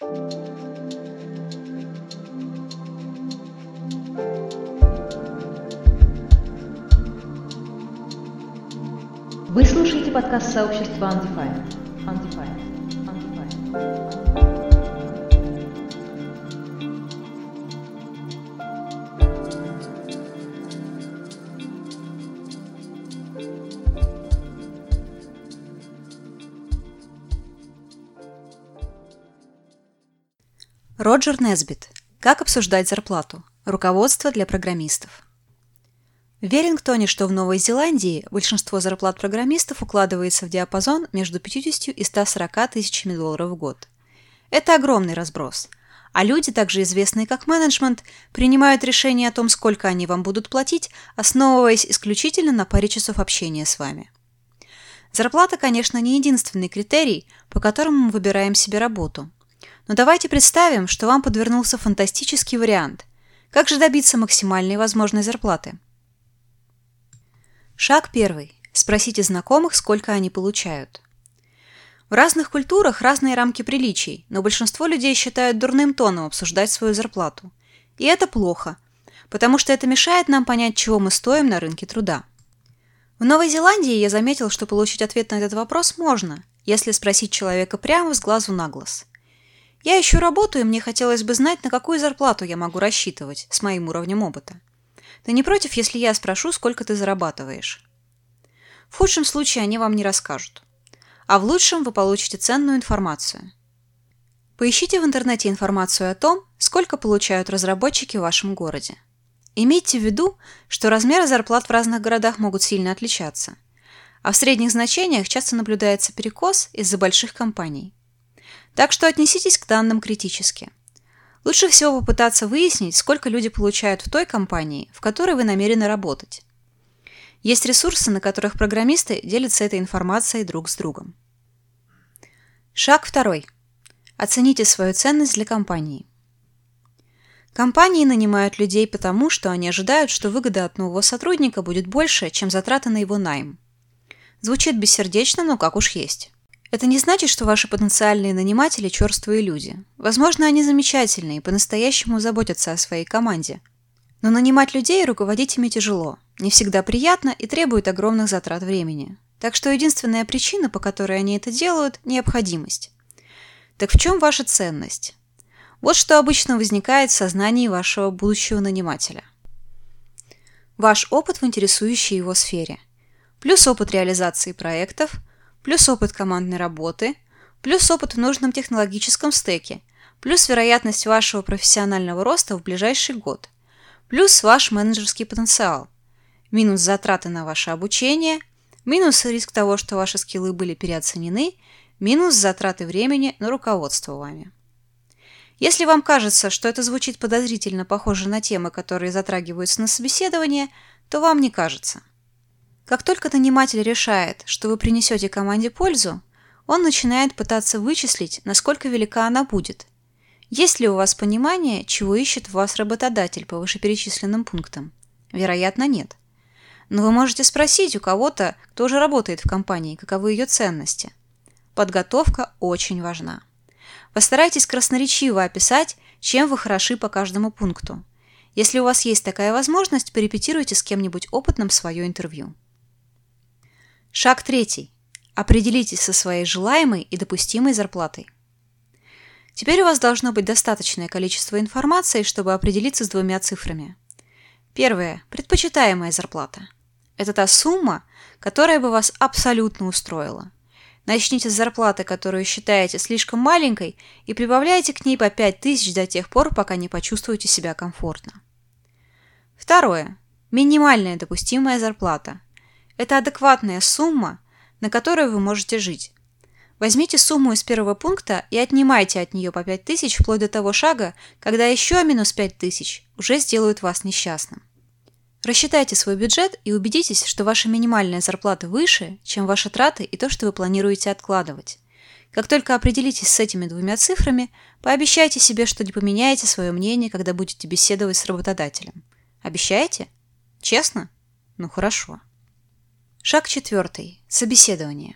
Вы слушаете подкаст сообщества Undefined. Undefined. Undefined. Роджер Несбит. Как обсуждать зарплату? Руководство для программистов. В Веллингтоне, что в Новой Зеландии, большинство зарплат программистов укладывается в диапазон между 50 и 140 тысячами долларов в год. Это огромный разброс. А люди, также известные как менеджмент, принимают решение о том, сколько они вам будут платить, основываясь исключительно на паре часов общения с вами. Зарплата, конечно, не единственный критерий, по которому мы выбираем себе работу. Но давайте представим, что вам подвернулся фантастический вариант. Как же добиться максимальной возможной зарплаты? Шаг первый. Спросите знакомых, сколько они получают. В разных культурах разные рамки приличий, но большинство людей считают дурным тоном обсуждать свою зарплату. И это плохо, потому что это мешает нам понять, чего мы стоим на рынке труда. В Новой Зеландии я заметил, что получить ответ на этот вопрос можно, если спросить человека прямо с глазу на глаз. Я ищу работу, и мне хотелось бы знать, на какую зарплату я могу рассчитывать с моим уровнем опыта. Ты не против, если я спрошу, сколько ты зарабатываешь? В худшем случае они вам не расскажут. А в лучшем вы получите ценную информацию. Поищите в интернете информацию о том, сколько получают разработчики в вашем городе. Имейте в виду, что размеры зарплат в разных городах могут сильно отличаться, а в средних значениях часто наблюдается перекос из-за больших компаний. Так что отнеситесь к данным критически. Лучше всего попытаться выяснить, сколько люди получают в той компании, в которой вы намерены работать. Есть ресурсы, на которых программисты делятся этой информацией друг с другом. Шаг второй. Оцените свою ценность для компании. Компании нанимают людей потому, что они ожидают, что выгода от нового сотрудника будет больше, чем затраты на его найм. Звучит бессердечно, но как уж есть. Это не значит, что ваши потенциальные наниматели – черствые люди. Возможно, они замечательные и по-настоящему заботятся о своей команде. Но нанимать людей и руководить ими тяжело, не всегда приятно и требует огромных затрат времени. Так что единственная причина, по которой они это делают – необходимость. Так в чем ваша ценность? Вот что обычно возникает в сознании вашего будущего нанимателя. Ваш опыт в интересующей его сфере. Плюс опыт реализации проектов – плюс опыт командной работы, плюс опыт в нужном технологическом стеке, плюс вероятность вашего профессионального роста в ближайший год, плюс ваш менеджерский потенциал, минус затраты на ваше обучение, минус риск того, что ваши скиллы были переоценены, минус затраты времени на руководство вами. Если вам кажется, что это звучит подозрительно похоже на темы, которые затрагиваются на собеседование, то вам не кажется. Как только наниматель решает, что вы принесете команде пользу, он начинает пытаться вычислить, насколько велика она будет. Есть ли у вас понимание, чего ищет в вас работодатель по вышеперечисленным пунктам? Вероятно, нет. Но вы можете спросить у кого-то, кто уже работает в компании, каковы ее ценности. Подготовка очень важна. Постарайтесь красноречиво описать, чем вы хороши по каждому пункту. Если у вас есть такая возможность, порепетируйте с кем-нибудь опытным свое интервью. Шаг третий. Определитесь со своей желаемой и допустимой зарплатой. Теперь у вас должно быть достаточное количество информации, чтобы определиться с двумя цифрами. Первое. Предпочитаемая зарплата. Это та сумма, которая бы вас абсолютно устроила. Начните с зарплаты, которую считаете слишком маленькой, и прибавляйте к ней по 5000 до тех пор, пока не почувствуете себя комфортно. Второе. Минимальная допустимая зарплата – это адекватная сумма, на которую вы можете жить. Возьмите сумму из первого пункта и отнимайте от нее по 5000 вплоть до того шага, когда еще минус 5000 уже сделают вас несчастным. Рассчитайте свой бюджет и убедитесь, что ваша минимальная зарплата выше, чем ваши траты и то, что вы планируете откладывать. Как только определитесь с этими двумя цифрами, пообещайте себе, что не поменяете свое мнение, когда будете беседовать с работодателем. Обещаете? Честно? Ну хорошо. Шаг четвертый. Собеседование.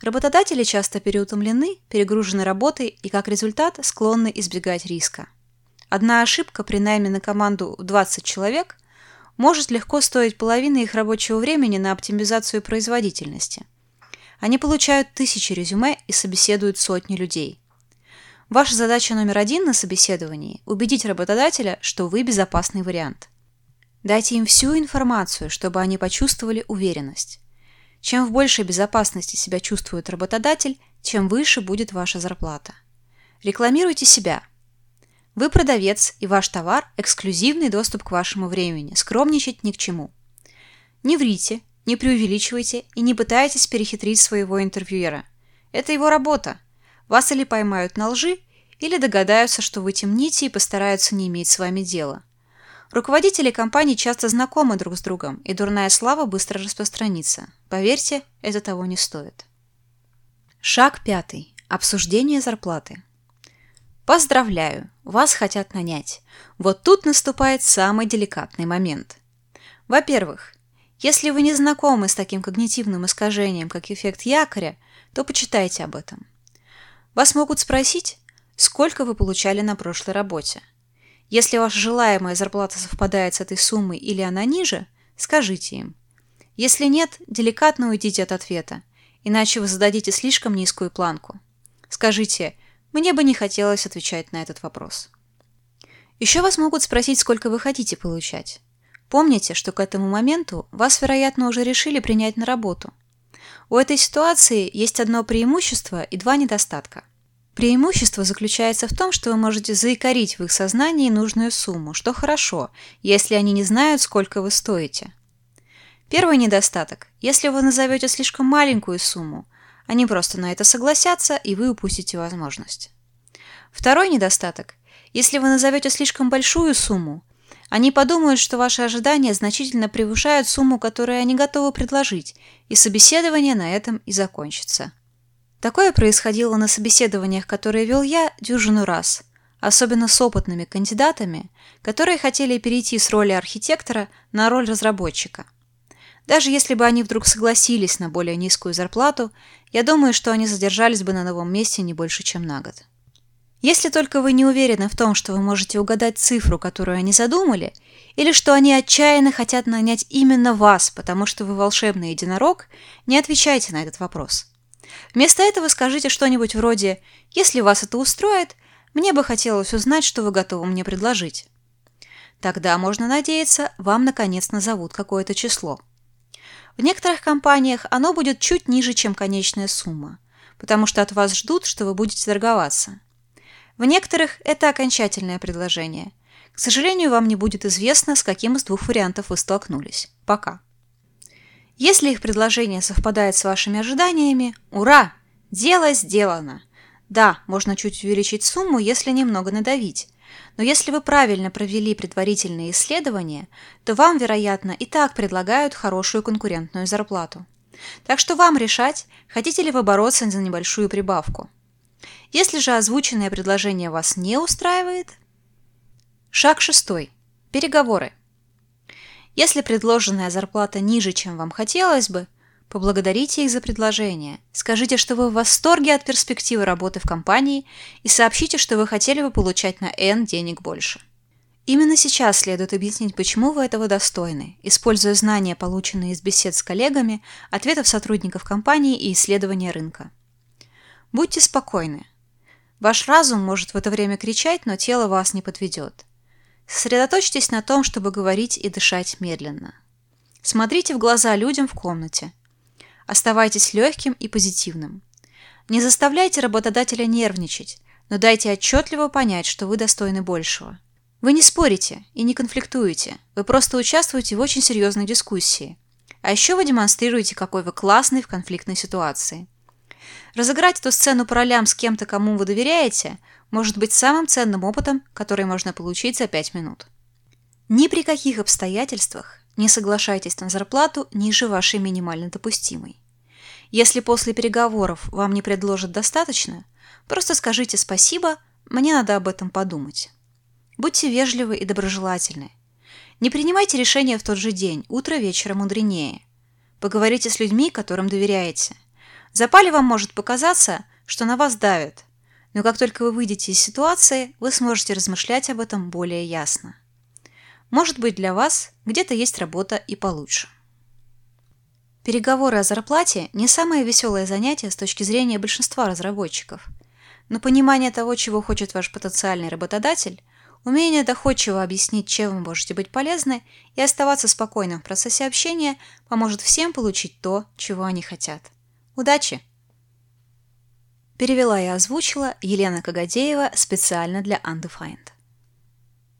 Работодатели часто переутомлены, перегружены работой и, как результат, склонны избегать риска. Одна ошибка при найме на команду в 20 человек может легко стоить половины их рабочего времени на оптимизацию производительности. Они получают тысячи резюме и собеседуют сотни людей. Ваша задача номер один на собеседовании – убедить работодателя, что вы безопасный вариант. Дайте им всю информацию, чтобы они почувствовали уверенность. Чем в большей безопасности себя чувствует работодатель, тем выше будет ваша зарплата. Рекламируйте себя. Вы продавец, и ваш товар – эксклюзивный доступ к вашему времени. Скромничать ни к чему. Не врите, не преувеличивайте и не пытайтесь перехитрить своего интервьюера. Это его работа. Вас или поймают на лжи, или догадаются, что вы темните и постараются не иметь с вами дела. Руководители компаний часто знакомы друг с другом, и дурная слава быстро распространится. Поверьте, это того не стоит. Шаг пятый. Обсуждение зарплаты. Поздравляю, вас хотят нанять. Вот тут наступает самый деликатный момент. Во-первых, если вы не знакомы с таким когнитивным искажением, как эффект якоря, то почитайте об этом. Вас могут спросить, сколько вы получали на прошлой работе. Если ваша желаемая зарплата совпадает с этой суммой или она ниже, скажите им. Если нет, деликатно уйдите от ответа, иначе вы зададите слишком низкую планку. Скажите «Мне бы не хотелось отвечать на этот вопрос». Еще вас могут спросить, сколько вы хотите получать. Помните, что к этому моменту вас, вероятно, уже решили принять на работу. У этой ситуации есть одно преимущество и два недостатка. Преимущество заключается в том, что вы можете заикарить в их сознании нужную сумму, что хорошо, если они не знают, сколько вы стоите. Первый недостаток. Если вы назовете слишком маленькую сумму, они просто на это согласятся, и вы упустите возможность. Второй недостаток. Если вы назовете слишком большую сумму, они подумают, что ваши ожидания значительно превышают сумму, которую они готовы предложить, и собеседование на этом и закончится. Такое происходило на собеседованиях, которые вел я, дюжину раз, особенно с опытными кандидатами, которые хотели перейти с роли архитектора на роль разработчика. Даже если бы они вдруг согласились на более низкую зарплату, я думаю, что они задержались бы на новом месте не больше, чем на год. Если только вы не уверены в том, что вы можете угадать цифру, которую они задумали, или что они отчаянно хотят нанять именно вас, потому что вы волшебный единорог, не отвечайте на этот вопрос. Вместо этого скажите что-нибудь вроде «Если вас это устроит, мне бы хотелось узнать, что вы готовы мне предложить». Тогда, можно надеяться, вам наконец назовут какое-то число. В некоторых компаниях оно будет чуть ниже, чем конечная сумма, потому что от вас ждут, что вы будете торговаться. В некоторых это окончательное предложение. К сожалению, вам не будет известно, с каким из двух вариантов вы столкнулись. Пока. Если их предложение совпадает с вашими ожиданиями, ура! Дело сделано! Да, можно чуть увеличить сумму, если немного надавить. Но если вы правильно провели предварительные исследования, то вам, вероятно, и так предлагают хорошую конкурентную зарплату. Так что вам решать, хотите ли вы бороться за небольшую прибавку. Если же озвученное предложение вас не устраивает... Шаг шестой. Переговоры. Если предложенная зарплата ниже, чем вам хотелось бы, поблагодарите их за предложение. Скажите, что вы в восторге от перспективы работы в компании и сообщите, что вы хотели бы получать на N денег больше. Именно сейчас следует объяснить, почему вы этого достойны, используя знания, полученные из бесед с коллегами, ответов сотрудников компании и исследования рынка. Будьте спокойны. Ваш разум может в это время кричать, но тело вас не подведет. Сосредоточьтесь на том, чтобы говорить и дышать медленно. Смотрите в глаза людям в комнате. Оставайтесь легким и позитивным. Не заставляйте работодателя нервничать, но дайте отчетливо понять, что вы достойны большего. Вы не спорите и не конфликтуете, вы просто участвуете в очень серьезной дискуссии. А еще вы демонстрируете, какой вы классный в конфликтной ситуации. Разыграть эту сцену по ролям с кем-то, кому вы доверяете, может быть самым ценным опытом, который можно получить за 5 минут. Ни при каких обстоятельствах не соглашайтесь на зарплату ниже вашей минимально допустимой. Если после переговоров вам не предложат достаточно, просто скажите спасибо, мне надо об этом подумать. Будьте вежливы и доброжелательны. Не принимайте решения в тот же день, утро вечера мудренее. Поговорите с людьми, которым доверяете. В запале вам может показаться, что на вас давят, но как только вы выйдете из ситуации, вы сможете размышлять об этом более ясно. Может быть, для вас где-то есть работа и получше. Переговоры о зарплате – не самое веселое занятие с точки зрения большинства разработчиков. Но понимание того, чего хочет ваш потенциальный работодатель, умение доходчиво объяснить, чем вы можете быть полезны, и оставаться спокойным в процессе общения поможет всем получить то, чего они хотят. Удачи! Перевела и озвучила Елена Кагадеева специально для Undefined.